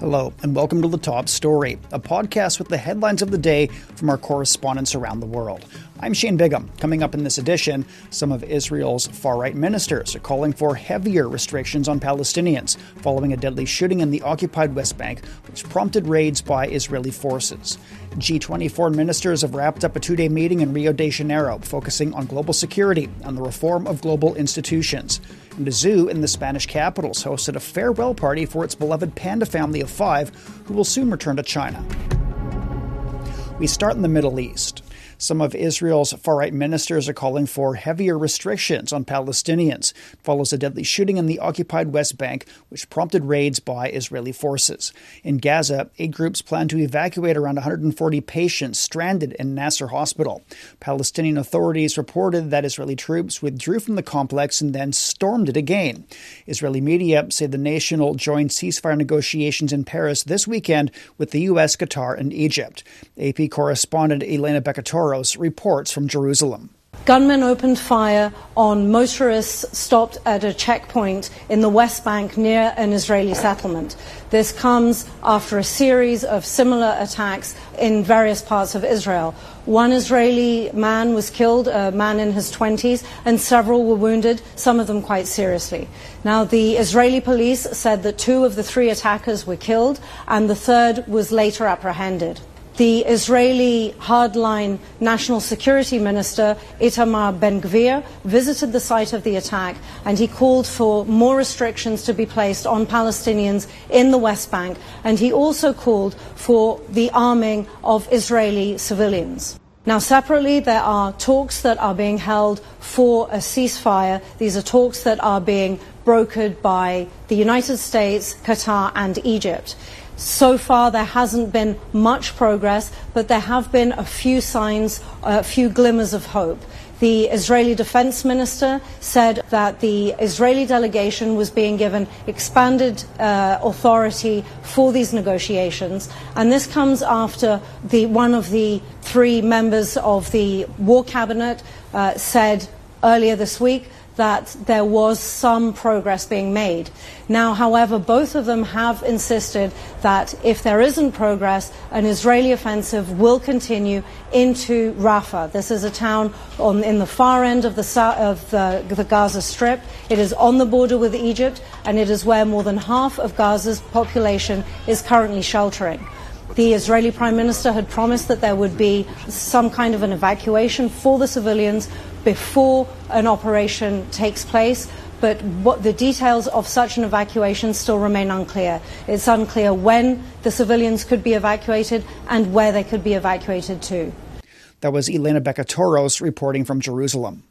Hello, and welcome to The Top Story, a podcast with the headlines of the day from our correspondents around the world. I'm Shane Bigham. Coming up in this edition, some of Israel's far right ministers are calling for heavier restrictions on Palestinians following a deadly shooting in the occupied West Bank, which prompted raids by Israeli forces. G20 foreign ministers have wrapped up a two day meeting in Rio de Janeiro focusing on global security and the reform of global institutions. And a zoo in the Spanish capital hosted a farewell party for its beloved panda family of five, who will soon return to China. We start in the Middle East. Some of Israel's far right ministers are calling for heavier restrictions on Palestinians. It follows a deadly shooting in the occupied West Bank, which prompted raids by Israeli forces. In Gaza, aid groups plan to evacuate around 140 patients stranded in Nasser Hospital. Palestinian authorities reported that Israeli troops withdrew from the complex and then stormed it again. Israeli media say the nation will join ceasefire negotiations in Paris this weekend with the U.S., Qatar, and Egypt. AP correspondent Elena Reports from Jerusalem. Gunmen opened fire on motorists stopped at a checkpoint in the West Bank near an Israeli settlement. This comes after a series of similar attacks in various parts of Israel. One Israeli man was killed, a man in his 20s, and several were wounded, some of them quite seriously. Now, the Israeli police said that two of the three attackers were killed, and the third was later apprehended the Israeli hardline National Security Minister Itamar Ben Gvir visited the site of the attack and he called for more restrictions to be placed on Palestinians in the West Bank and he also called for the arming of Israeli civilians. Now, separately, there are talks that are being held for a ceasefire. These are talks that are being brokered by the United States, Qatar, and Egypt. So far, there hasn't been much progress, but there have been a few signs, a few glimmers of hope. The Israeli defense minister said that the Israeli delegation was being given expanded uh, authority for these negotiations. And this comes after the, one of the three members of the war cabinet uh, said earlier this week that there was some progress being made. Now, however, both of them have insisted that if there isn't progress, an Israeli offensive will continue into Rafah. This is a town on, in the far end of, the, of the, the Gaza Strip. It is on the border with Egypt, and it is where more than half of Gaza's population is currently sheltering. The Israeli Prime Minister had promised that there would be some kind of an evacuation for the civilians before an operation takes place. But what the details of such an evacuation still remain unclear. It's unclear when the civilians could be evacuated and where they could be evacuated to. That was Elena Becatoros reporting from Jerusalem.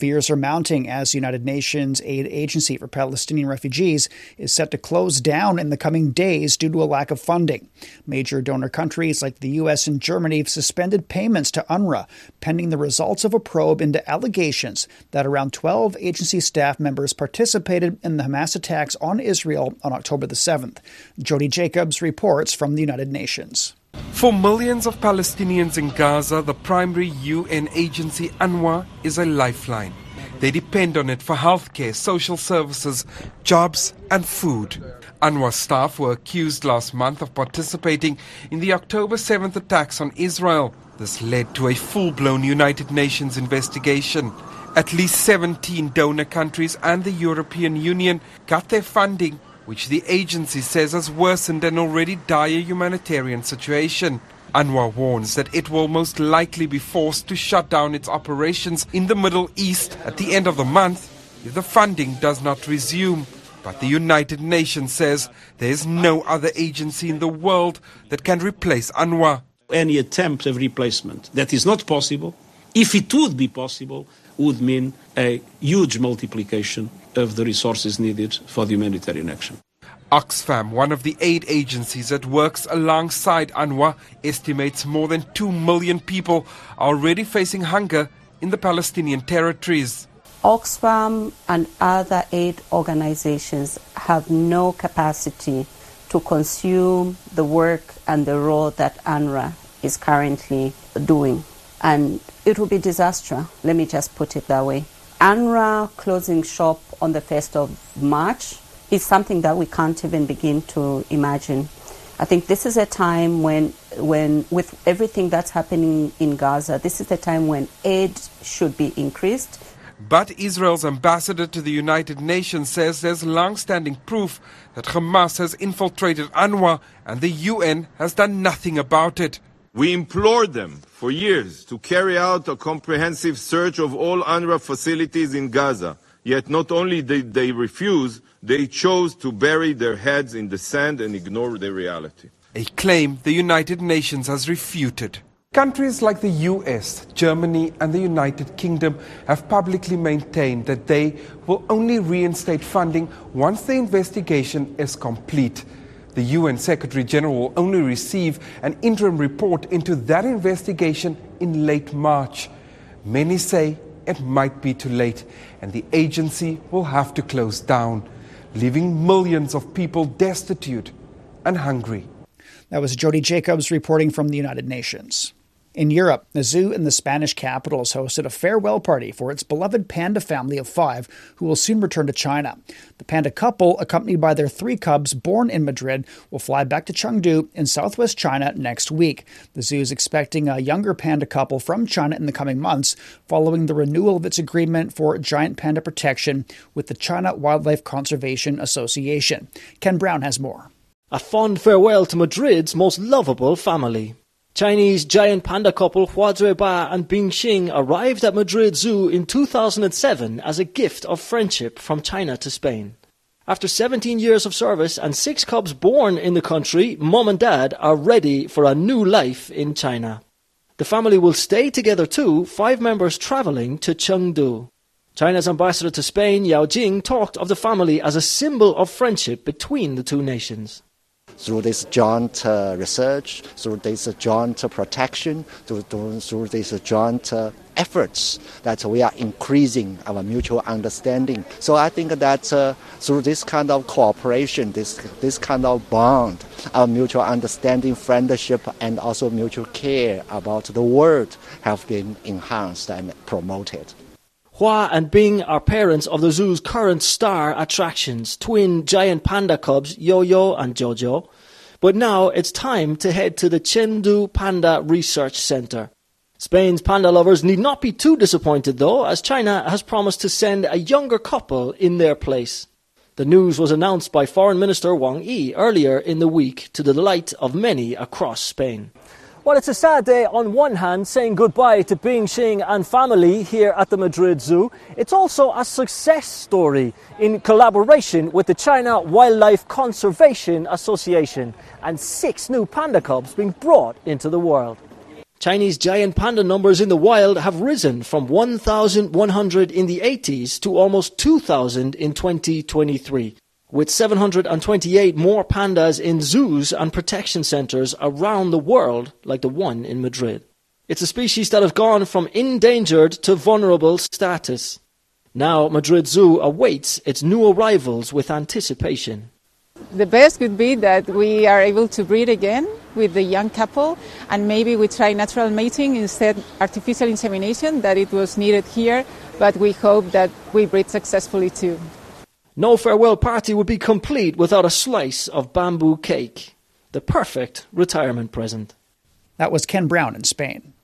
Fears are mounting as the United Nations Aid Agency for Palestinian Refugees is set to close down in the coming days due to a lack of funding. Major donor countries like the U.S. and Germany have suspended payments to UNRWA pending the results of a probe into allegations that around 12 agency staff members participated in the Hamas attacks on Israel on October the 7th. Jody Jacobs reports from the United Nations. For millions of Palestinians in Gaza, the primary UN agency UNRWA is a lifeline. They depend on it for healthcare, social services, jobs, and food. UNRWA staff were accused last month of participating in the October 7th attacks on Israel. This led to a full blown United Nations investigation. At least 17 donor countries and the European Union cut their funding which the agency says has worsened an already dire humanitarian situation. UNRWA warns that it will most likely be forced to shut down its operations in the Middle East at the end of the month if the funding does not resume. But the United Nations says there is no other agency in the world that can replace UNRWA. Any attempt of replacement that is not possible, if it would be possible, would mean a huge multiplication of the resources needed for the humanitarian action. Oxfam, one of the aid agencies that works alongside UNRWA, estimates more than 2 million people are already facing hunger in the Palestinian territories. Oxfam and other aid organizations have no capacity to consume the work and the role that UNRWA is currently doing. And it will be disaster, let me just put it that way. UNRWA closing shop on the 1st of March is something that we can't even begin to imagine. I think this is a time when, when, with everything that's happening in Gaza, this is the time when aid should be increased. But Israel's ambassador to the United Nations says there's long standing proof that Hamas has infiltrated UNRWA and the UN has done nothing about it. We implored them for years to carry out a comprehensive search of all UNRWA facilities in Gaza. Yet not only did they refuse, they chose to bury their heads in the sand and ignore the reality. A claim the United Nations has refuted. Countries like the US, Germany, and the United Kingdom have publicly maintained that they will only reinstate funding once the investigation is complete. The UN Secretary General will only receive an interim report into that investigation in late March. Many say it might be too late, and the agency will have to close down, leaving millions of people destitute and hungry. That was Jody Jacobs reporting from the United Nations. In Europe, the zoo in the Spanish capital has hosted a farewell party for its beloved panda family of five, who will soon return to China. The panda couple, accompanied by their three cubs born in Madrid, will fly back to Chengdu in southwest China next week. The zoo is expecting a younger panda couple from China in the coming months, following the renewal of its agreement for giant panda protection with the China Wildlife Conservation Association. Ken Brown has more. A fond farewell to Madrid's most lovable family. Chinese giant panda couple Hua Zuiba and Bing Xing arrived at Madrid Zoo in 2007 as a gift of friendship from China to Spain. After 17 years of service and six cubs born in the country, mom and dad are ready for a new life in China. The family will stay together too, five members traveling to Chengdu. China's ambassador to Spain, Yao Jing, talked of the family as a symbol of friendship between the two nations through this joint uh, research, through this joint protection, through, through this joint uh, efforts that we are increasing our mutual understanding. So I think that uh, through this kind of cooperation, this, this kind of bond, our mutual understanding, friendship, and also mutual care about the world have been enhanced and promoted. Hua and Bing are parents of the zoo's current star attractions, twin giant panda cubs You You and Jiu Jiu. But now it's time to head to the Chengdu Panda Research Center. Spain's panda lovers need not be too disappointed though, as China has promised to send a younger couple in their place. The news was announced by Foreign Minister Wang Yi earlier in the week to the delight of many across Spain. Well, it's a sad day on one hand, saying goodbye to Bing Xing and family here at the Madrid Zoo. It's also a success story in collaboration with the China Wildlife Conservation Association and six new panda cubs being brought into the world. Chinese giant panda numbers in the wild have risen from 1,100 in the 80s to almost 2,000 in 2023 with 728 more pandas in zoos and protection centers around the world, like the one in Madrid. It's a species that has gone from endangered to vulnerable status. Now, Madrid Zoo awaits its new arrivals with anticipation. The best would be that we are able to breed again with the young couple, and maybe we try natural mating instead artificial insemination that it was needed here, but we hope that we breed successfully too. No farewell party would be complete without a slice of bamboo cake. The perfect retirement present. That was Ken Brown in Spain.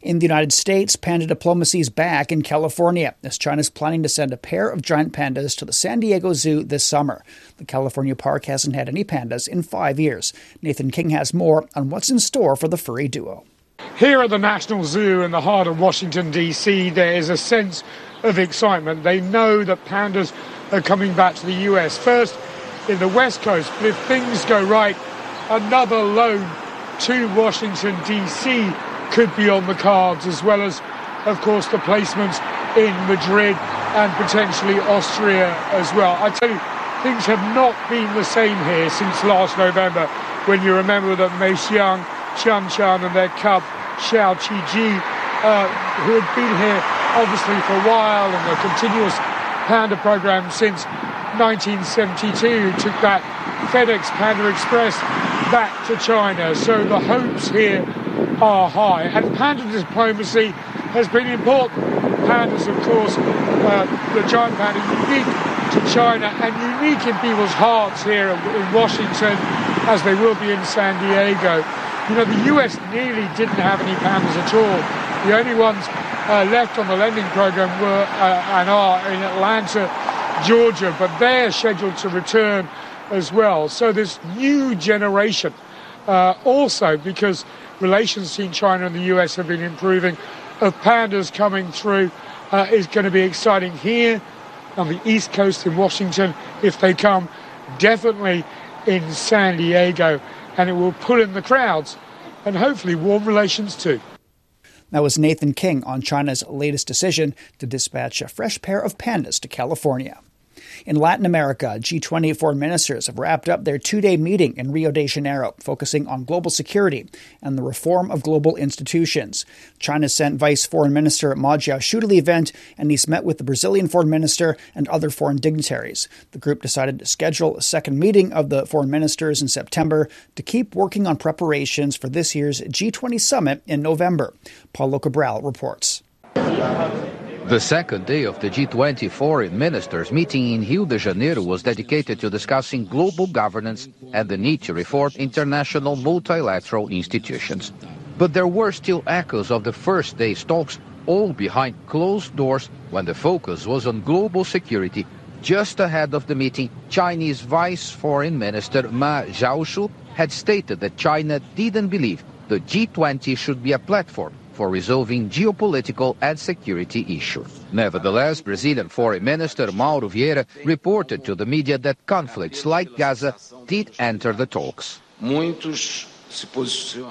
In the United States, panda diplomacy is back in California as China is planning to send a pair of giant pandas to the San Diego Zoo this summer. The California park hasn't had any pandas in five years. Nathan King has more on what's in store for the furry duo. Here at the National Zoo in the heart of Washington, D.C., there is a sense of excitement. They know that pandas are coming back to the US. First in the West Coast, but if things go right, another loan to Washington, D.C. could be on the cards, as well as, of course, the placements in Madrid and potentially Austria as well. I tell you, things have not been the same here since last November when you remember that Mei Xiang, Tian Tian and their cub Xiao Qi Ji, uh, who had been here obviously for a while and the continuous Panda program since 1972, took that FedEx Panda Express back to China. So the hopes here are high. And panda diplomacy has been important. Pandas, of course, uh, the giant panda, unique to China and unique in people's hearts here in Washington. as they will be in San Diego. You know, the US nearly didn't have any pandas at all. The only ones uh, left on the lending program were uh, and are in Atlanta, Georgia, but they're scheduled to return as well. So this new generation, uh, also because relations between China and the US have been improving, of pandas coming through uh, is going to be exciting here on the East Coast in Washington if they come, definitely in San Diego, and it will pull in the crowds and hopefully warm relations too. That was Nathan King on China's latest decision to dispatch a fresh pair of pandas to California. In Latin America, G20 foreign ministers have wrapped up their two day meeting in Rio de Janeiro, focusing on global security and the reform of global institutions. China sent Vice Foreign Minister Ma Zhaoxu to the event, and he's met with the Brazilian foreign minister and other foreign dignitaries. The group decided to schedule a second meeting of the foreign ministers in September to keep working on preparations for this year's G20 summit in November. Paulo Cabral reports. The second day of the G20 foreign ministers meeting in Rio de Janeiro was dedicated to discussing global governance and the need to reform international multilateral institutions. But there were still echoes of the first day's talks, all behind closed doors when the focus was on global security. Just ahead of the meeting, Chinese Vice Foreign Minister Ma Zhaoxu had stated that China didn't believe the G20 should be a platform for resolving geopolitical and security issues. Nevertheless, Brazilian Foreign Minister Mauro Vieira reported to the media that conflicts like Gaza did enter the talks.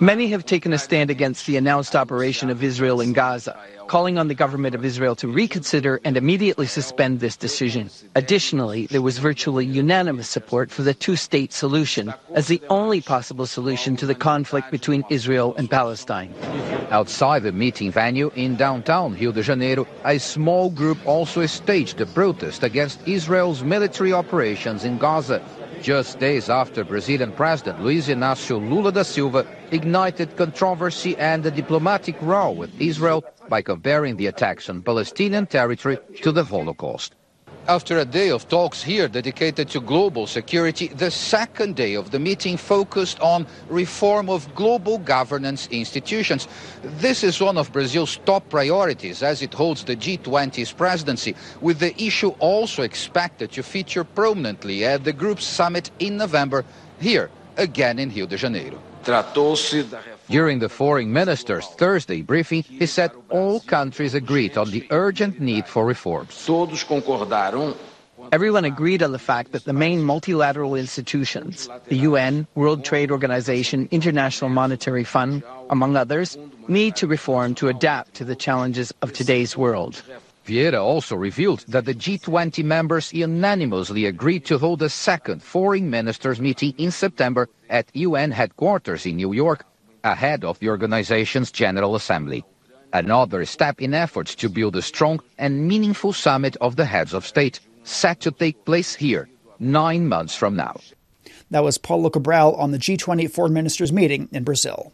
Many have taken a stand against the announced operation of Israel in Gaza, calling on the government of Israel to reconsider and immediately suspend this decision. Additionally, there was virtually unanimous support for the two-state solution as the only possible solution to the conflict between Israel and Palestine. Outside the meeting venue in downtown Rio de Janeiro, a small group also staged a protest against Israel's military operations in Gaza just days after Brazilian President Luiz Inácio Lula da Silva ignited controversy and a diplomatic row with Israel by comparing the attacks on Palestinian territory to the Holocaust. After a day of talks here dedicated to global security, the second day of the meeting focused on reform of global governance institutions. This is one of Brazil's top priorities as it holds the G20's presidency, with the issue also expected to feature prominently at the group's summit in November, here again in Rio de Janeiro. During the foreign minister's Thursday briefing, he said all countries agreed on the urgent need for reforms. Everyone agreed on the fact that the main multilateral institutions, the UN, World Trade Organization, International Monetary Fund, among others, need to reform to adapt to the challenges of today's world. Vieira also revealed that the G20 members unanimously agreed to hold a second foreign ministers meeting in September at UN headquarters in New York ahead of the organization's General Assembly. Another step in efforts to build a strong and meaningful summit of the heads of state, set to take place here nine months from now. That was Paulo Cabral on the G20 foreign ministers meeting in Brazil.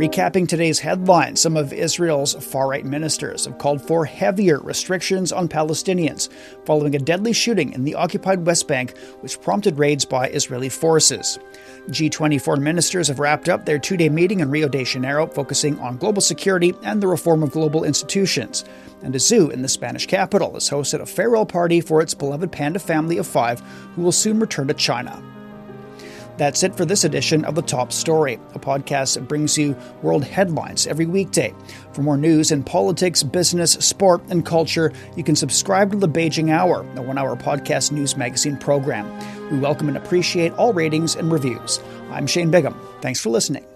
Recapping today's headlines, some of Israel's far right ministers have called for heavier restrictions on Palestinians following a deadly shooting in the occupied West Bank, which prompted raids by Israeli forces. G20 foreign ministers have wrapped up their two day meeting in Rio de Janeiro, focusing on global security and the reform of global institutions. And a zoo in the Spanish capital has hosted a farewell party for its beloved panda family of five, who will soon return to China. That's it for this edition of The Top Story, a podcast that brings you world headlines every weekday. For more news in politics, business, sport, and culture, you can subscribe to The Beijing Hour, a one hour podcast news magazine program. We welcome and appreciate all ratings and reviews. I'm Shane Bigham. Thanks for listening.